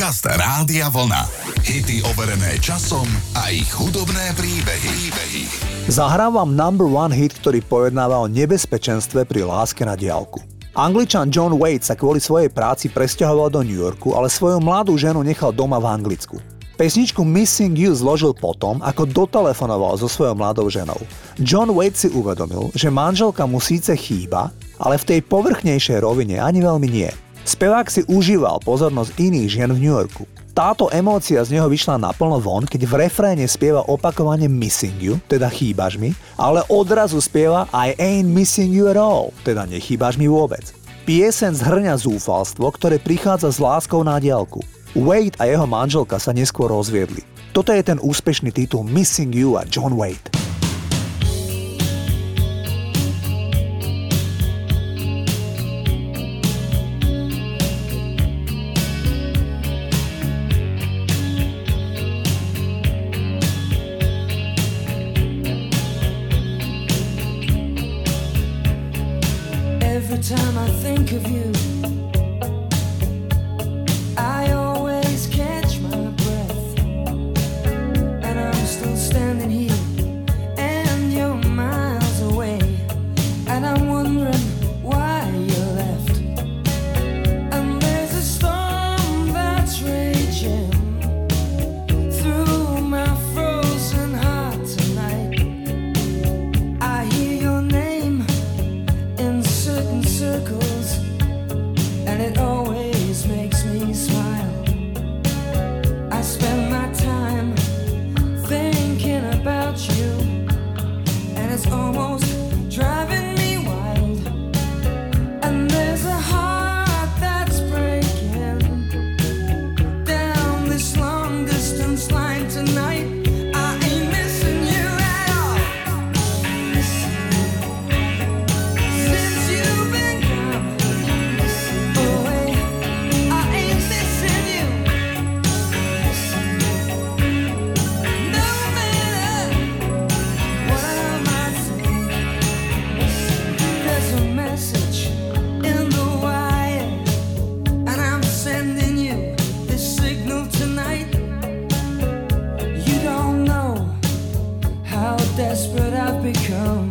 Podcast Rádia Vlna. Hity overené časom a ich hudobné príbehy. príbehy. Zahrávam number one hit, ktorý pojednáva o nebezpečenstve pri láske na diálku. Angličan John Wade sa kvôli svojej práci presťahoval do New Yorku, ale svoju mladú ženu nechal doma v Anglicku. Pesničku Missing You zložil potom, ako dotelefonoval so svojou mladou ženou. John Wade si uvedomil, že manželka mu síce chýba, ale v tej povrchnejšej rovine ani veľmi nie. Spevák si užíval pozornosť iných žien v New Yorku. Táto emócia z neho vyšla naplno von, keď v refréne spieva opakovane Missing You, teda chýbaš mi, ale odrazu spieva I ain't missing you at all, teda nechýbaš mi vôbec. Piesen zhrňa zúfalstvo, ktoré prichádza s láskou na diálku. Wade a jeho manželka sa neskôr rozviedli. Toto je ten úspešný titul Missing You a John Wade. become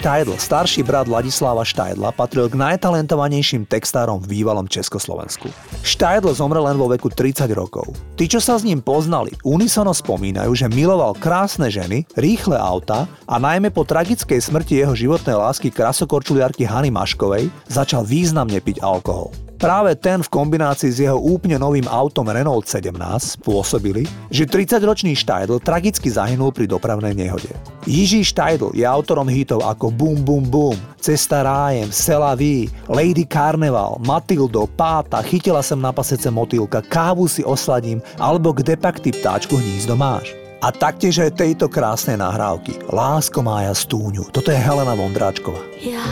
Štajdl, starší brat Ladislava Štajdla, patril k najtalentovanejším textárom v bývalom Československu. Štajdl zomrel len vo veku 30 rokov. Tí, čo sa s ním poznali, unisono spomínajú, že miloval krásne ženy, rýchle auta a najmä po tragickej smrti jeho životnej lásky krasokorčuliarky Hany Maškovej začal významne piť alkohol. Práve ten v kombinácii s jeho úplne novým autom Renault 17 spôsobili, že 30-ročný Štajdl tragicky zahynul pri dopravnej nehode. Jiří Štajdl je autorom hitov ako Boom Boom Boom, Cesta rájem, Sela Lady Carnival, Matildo, Páta, Chytila sem na pasece motýlka, Kávu si osladím alebo Kde pak ty ptáčku hnízdo máš. A taktiež aj tejto krásnej nahrávky. Lásko mája stúňu. Toto je Helena Vondráčková. Ja,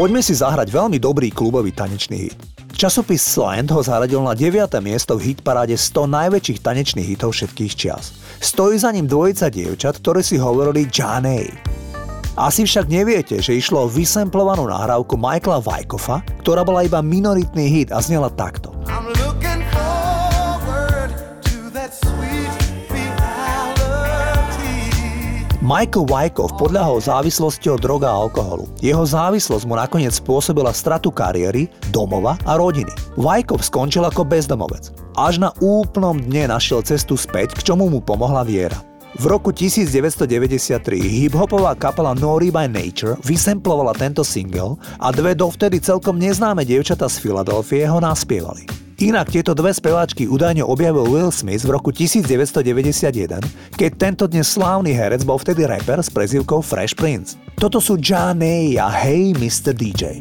Poďme si zahrať veľmi dobrý klubový tanečný hit. Časopis Slant ho zaradil na 9. miesto v hitparáde 100 najväčších tanečných hitov všetkých čias. Stojí za ním dvojica dievčat, ktoré si hovorili Johnny. Asi však neviete, že išlo o vysemplovanú nahrávku Michaela Vajkofa, ktorá bola iba minoritný hit a znela takto. Michael Wyckoff podľahol závislosti od droga a alkoholu. Jeho závislosť mu nakoniec spôsobila stratu kariéry, domova a rodiny. Wyckoff skončil ako bezdomovec. Až na úplnom dne našiel cestu späť, k čomu mu pomohla viera. V roku 1993 hip-hopová kapela Nori by Nature vysemplovala tento single a dve dovtedy celkom neznáme dievčata z Filadelfie ho naspievali. Inak tieto dve speváčky údajne objavil Will Smith v roku 1991, keď tento dnes slávny herec bol vtedy rapper s prezivkou Fresh Prince. Toto sú Johnny a Hey Mr. DJ.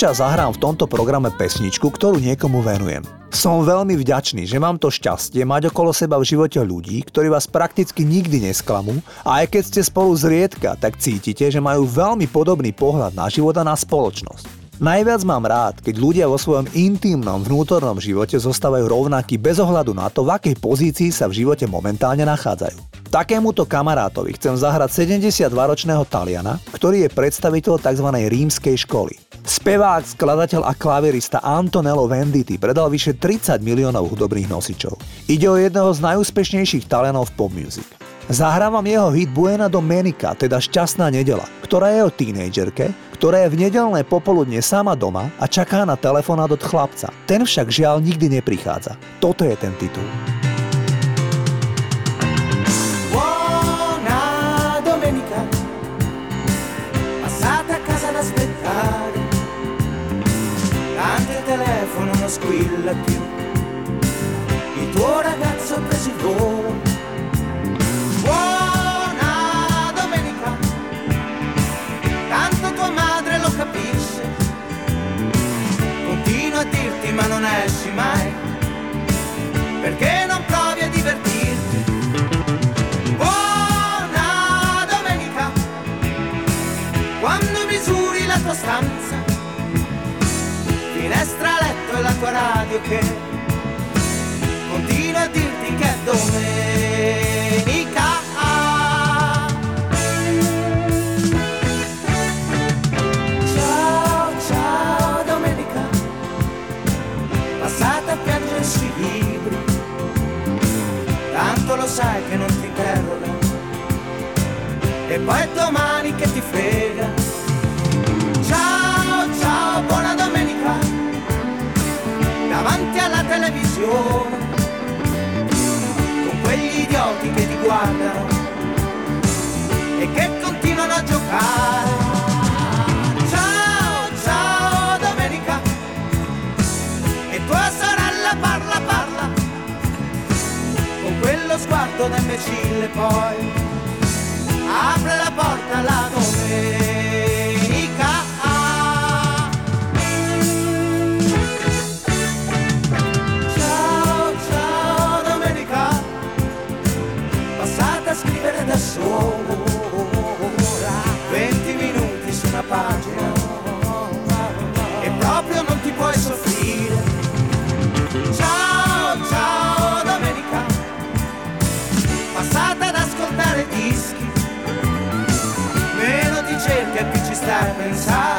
Občas zahrám v tomto programe pesničku, ktorú niekomu venujem. Som veľmi vďačný, že mám to šťastie mať okolo seba v živote ľudí, ktorí vás prakticky nikdy nesklamú a aj keď ste spolu zriedka, tak cítite, že majú veľmi podobný pohľad na život a na spoločnosť. Najviac mám rád, keď ľudia vo svojom intimnom vnútornom živote zostávajú rovnakí bez ohľadu na to, v akej pozícii sa v živote momentálne nachádzajú. Takémuto kamarátovi chcem zahrať 72-ročného Taliana, ktorý je predstaviteľ tzv. rímskej školy. Spevák, skladateľ a klavirista Antonello Venditti predal vyše 30 miliónov hudobných nosičov. Ide o jedného z najúspešnejších talentov v pop music. Zahrávam jeho hit Buena Domenica, teda Šťastná nedela, ktorá je o tínejdžerke, ktorá je v nedelné popoludne sama doma a čaká na telefonát od chlapca. Ten však žiaľ nikdy neprichádza. Toto je ten titul. Volo. Buona domenica, tanto tua madre lo capisce. Continua a dirti ma non esci mai, perché non provi a divertirti. Buona domenica, quando misuri la tua stanza, finestra letto e la tua radio che a doer. Guardano e che continuano a giocare. Ciao, ciao domenica, e tua sorella parla, parla, con quello sguardo da imbecille poi, apre la porta alla domenica. happens.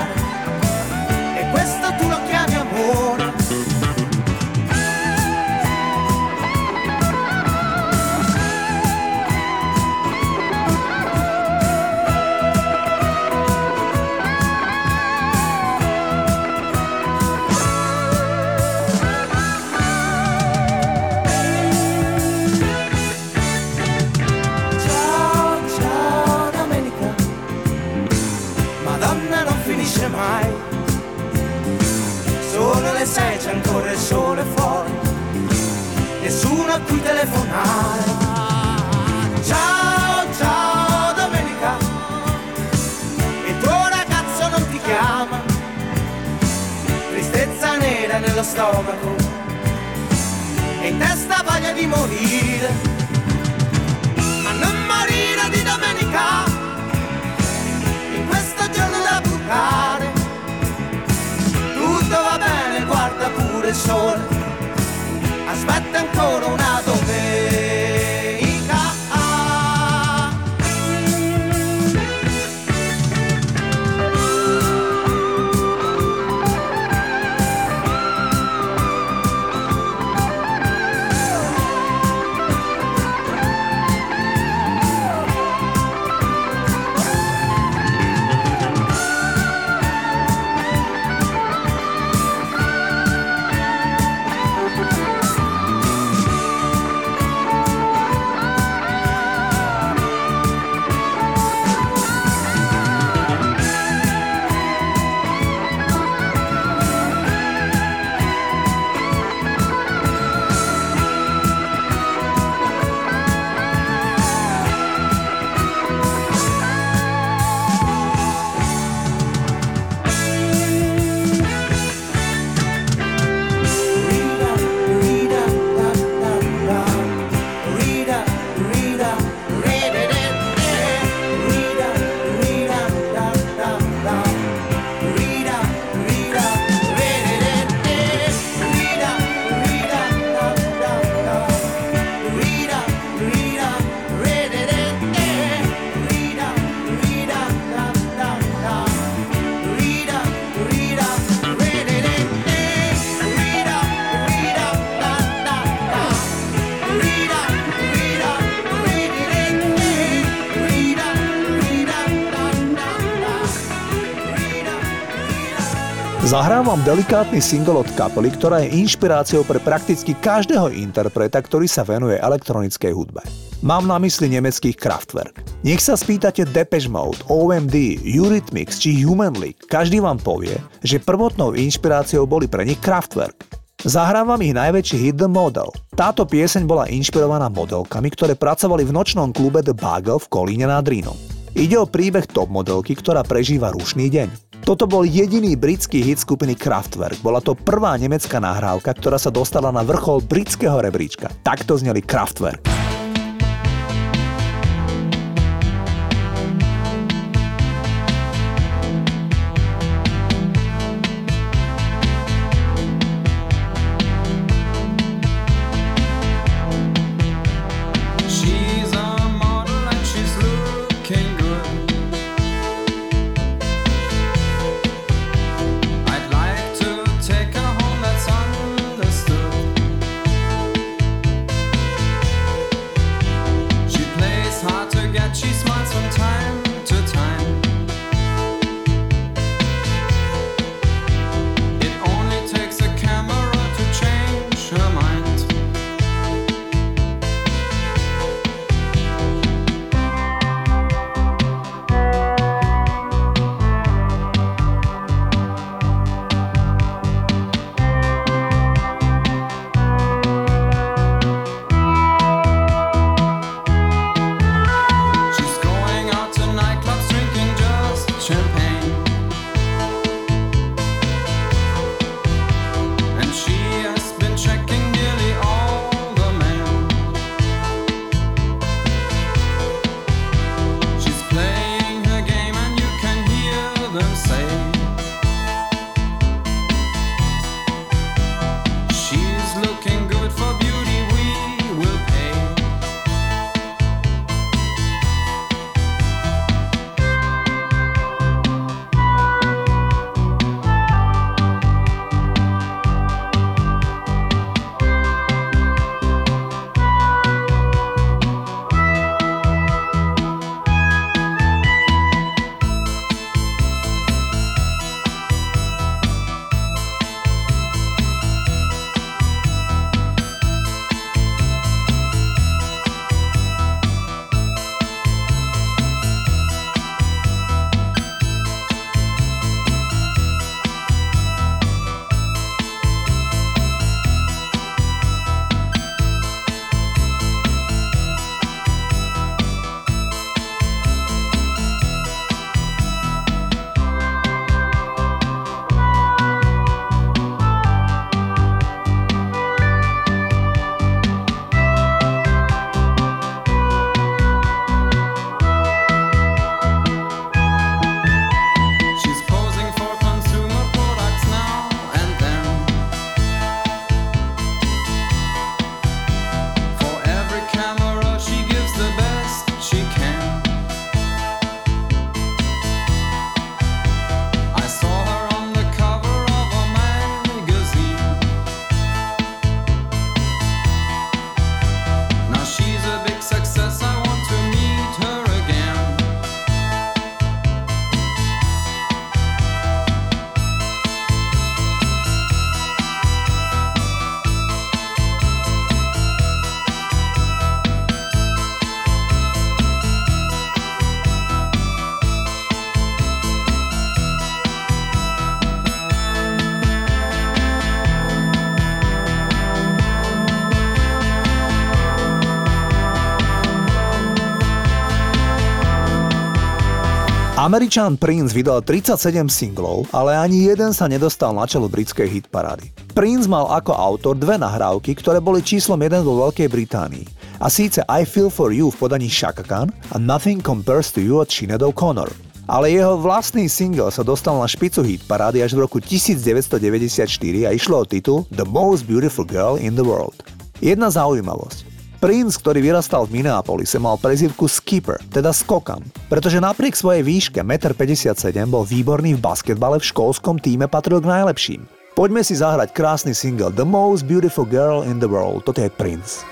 Zahrám vám delikátny single od kapely, ktorá je inšpiráciou pre prakticky každého interpreta, ktorý sa venuje elektronickej hudbe. Mám na mysli nemeckých Kraftwerk. Nech sa spýtate Depeche Mode, OMD, Eurythmics či Human League, každý vám povie, že prvotnou inšpiráciou boli pre nich Kraftwerk. Zahrám ich najväčší hit The Model. Táto pieseň bola inšpirovaná modelkami, ktoré pracovali v nočnom klube The Bugle v Kolíne nad Rínom. Ide o príbeh top modelky, ktorá prežíva rušný deň. Toto bol jediný britský hit skupiny Kraftwerk. Bola to prvá nemecká nahrávka, ktorá sa dostala na vrchol britského rebríčka. Takto zneli Kraftwerk. Američan Prince vydal 37 singlov, ale ani jeden sa nedostal na čelo britskej hitparády. Prince mal ako autor dve nahrávky, ktoré boli číslom 1 vo Veľkej Británii. A síce I Feel For You v podaní Shaka Khan a Nothing Compares To You od Sinead O'Connor. Ale jeho vlastný single sa dostal na špicu hit parády až v roku 1994 a išlo o titul The Most Beautiful Girl in the World. Jedna zaujímavosť. Prince, ktorý vyrastal v Minneapolise, mal prezivku Skipper, teda skokan, pretože napriek svojej výške 1,57 m bol výborný v basketbale v školskom týme patril k najlepším. Poďme si zahrať krásny single The Most Beautiful Girl in the World. Toto je Prince.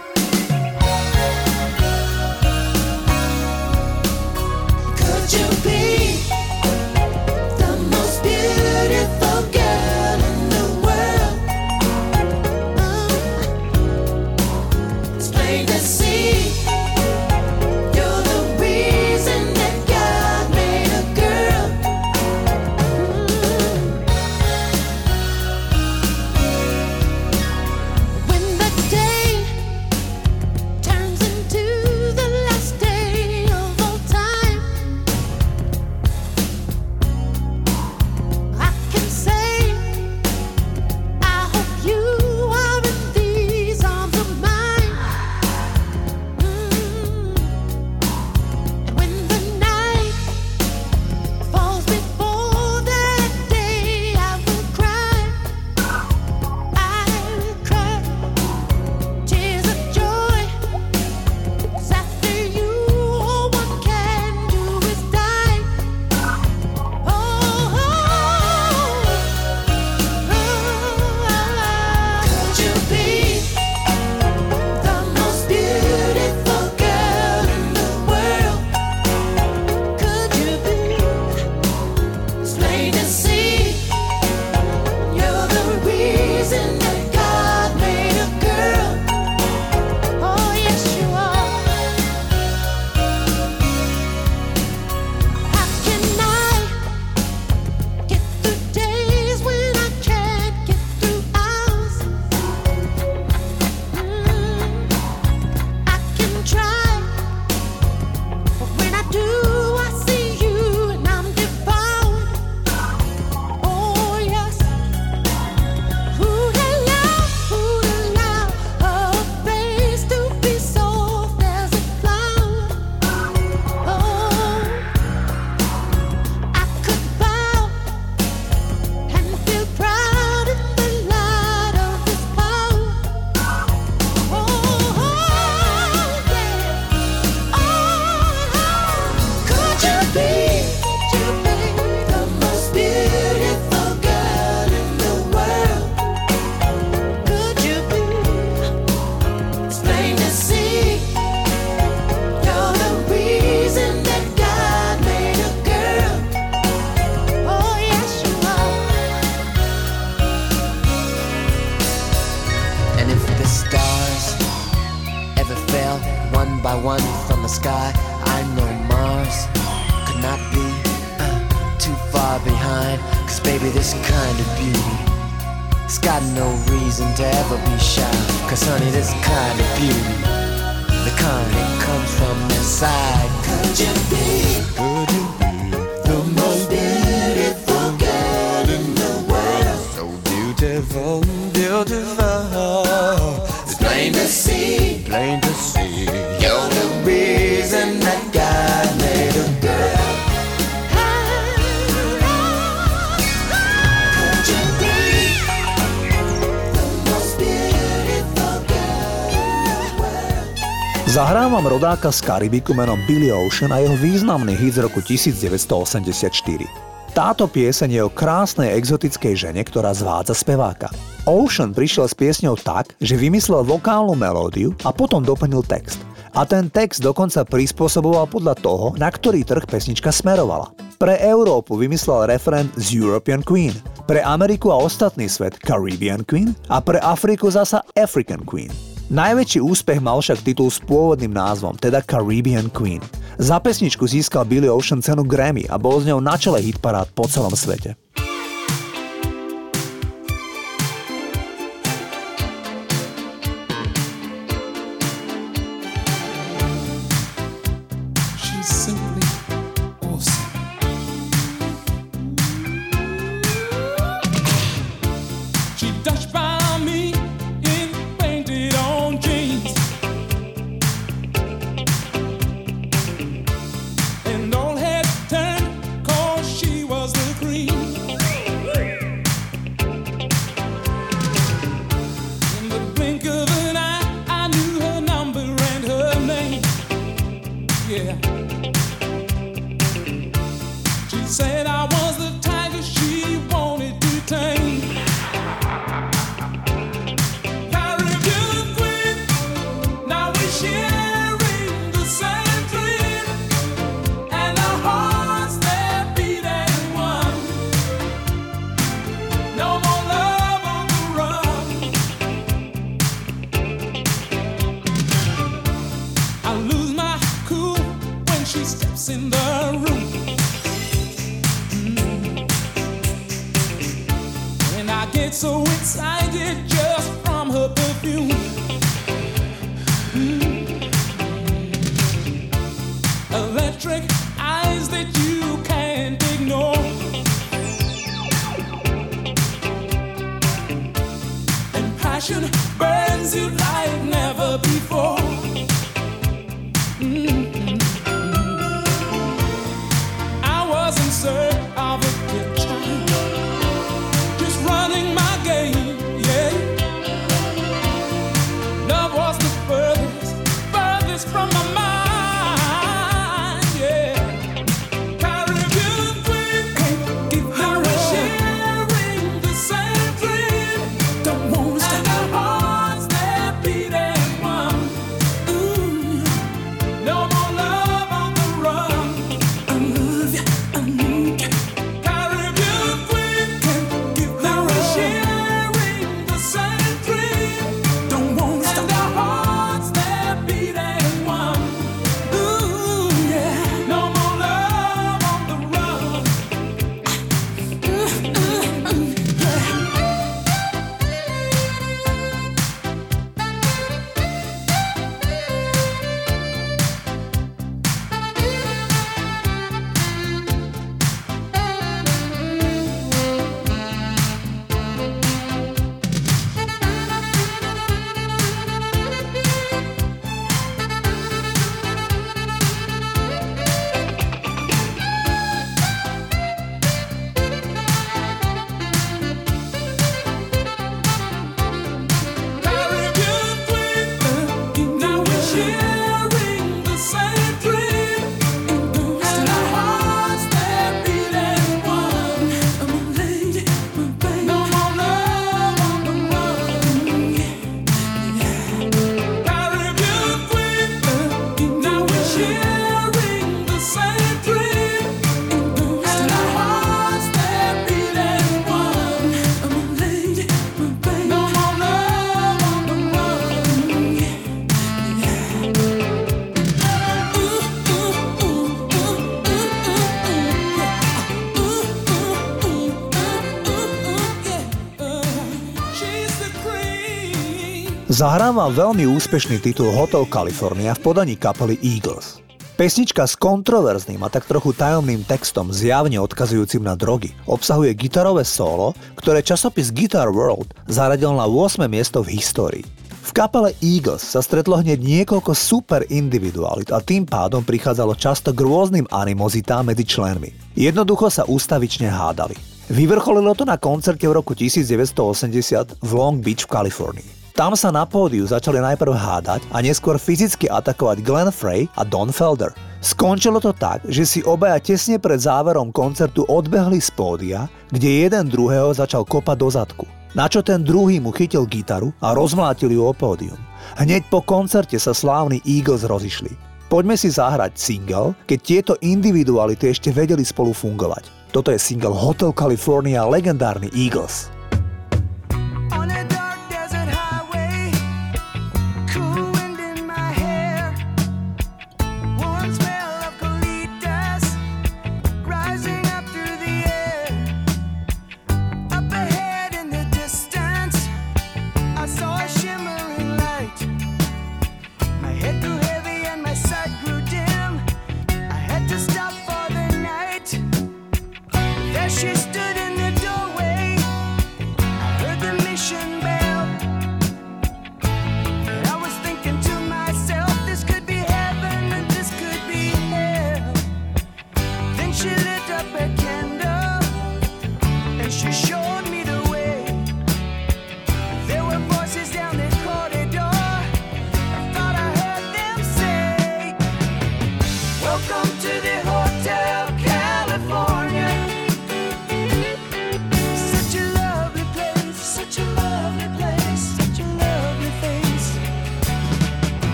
This kind of beauty, it's got no reason to ever be shy. Cause honey, this kind of beauty, the kind that comes from inside. Could you be the most beautiful girl in the world? So beautiful, beautiful. It's plain to see Plain to Zahrávam rodáka z Karibiku menom Billy Ocean a jeho významný hit z roku 1984. Táto pieseň je o krásnej exotickej žene, ktorá zvádza speváka. Ocean prišiel s piesňou tak, že vymyslel vokálnu melódiu a potom doplnil text. A ten text dokonca prispôsoboval podľa toho, na ktorý trh pesnička smerovala. Pre Európu vymyslel referent z European Queen, pre Ameriku a ostatný svet Caribbean Queen a pre Afriku zasa African Queen. Najväčší úspech mal však titul s pôvodným názvom, teda Caribbean Queen. Za pesničku získal Billy Ocean cenu Grammy a bol s ňou na čele hitparád po celom svete. Zahrám vám veľmi úspešný titul Hotel California v podaní kapely Eagles. Pesnička s kontroverzným a tak trochu tajomným textom zjavne odkazujúcim na drogy obsahuje gitarové solo, ktoré časopis Guitar World zaradil na 8. miesto v histórii. V kapele Eagles sa stretlo hneď niekoľko super individualit a tým pádom prichádzalo často k rôznym animozitám medzi členmi. Jednoducho sa ústavične hádali. Vyvrcholilo to na koncerte v roku 1980 v Long Beach v Kalifornii. Tam sa na pódiu začali najprv hádať a neskôr fyzicky atakovať Glenn Frey a Don Felder. Skončilo to tak, že si obaja tesne pred záverom koncertu odbehli z pódia, kde jeden druhého začal kopať do zadku. Na čo ten druhý mu chytil gitaru a rozmlátil ju o pódium. Hneď po koncerte sa slávni Eagles rozišli. Poďme si zahrať single, keď tieto individuality ešte vedeli spolu fungovať. Toto je single Hotel California legendárny Eagles.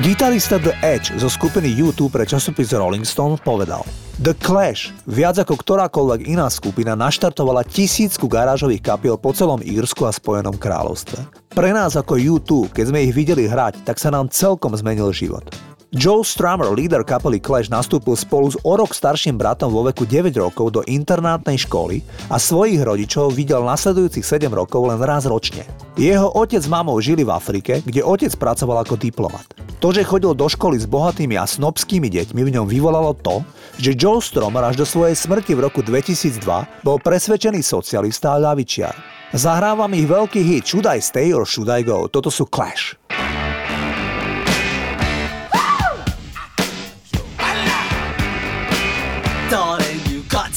Gitarista The Edge zo skupiny U2 pre časopis Rolling Stone povedal The Clash, viac ako ktorákoľvek iná skupina, naštartovala tisícku garážových kapiel po celom Írsku a Spojenom kráľovstve. Pre nás ako U2, keď sme ich videli hrať, tak sa nám celkom zmenil život. Joe Strummer, líder kapely Clash, nastúpil spolu s o rok starším bratom vo veku 9 rokov do internátnej školy a svojich rodičov videl nasledujúcich 7 rokov len raz ročne. Jeho otec s mamou žili v Afrike, kde otec pracoval ako diplomat. To, že chodil do školy s bohatými a snobskými deťmi, v ňom vyvolalo to, že Joe Strummer až do svojej smrti v roku 2002 bol presvedčený socialista a ľavičiar. Zahrávam ich veľký hit Should I Stay or Should I Go? Toto sú Clash.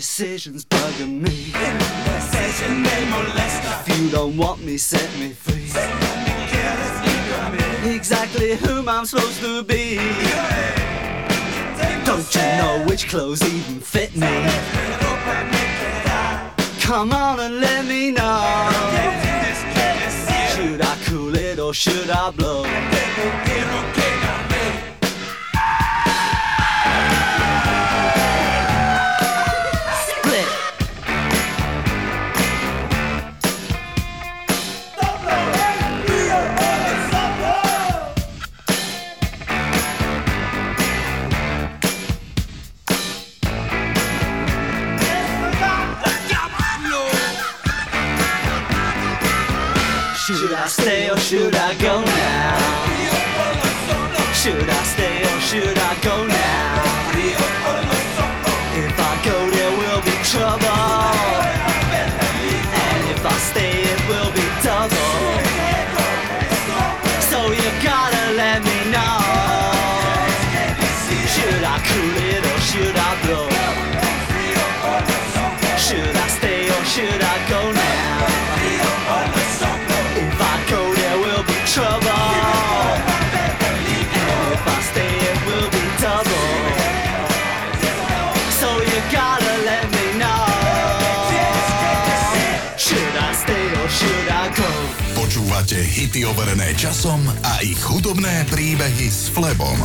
This indecision's bugging me. If you don't want me, set me free. Set me careless, Exactly whom I'm supposed to be. Don't you know which clothes even fit me? Come on and let me know. Should I cool it or should I blow? Počúvate hity overené časom a ich hudobné príbehy s Flebom.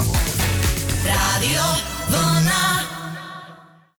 Rádio Vlna.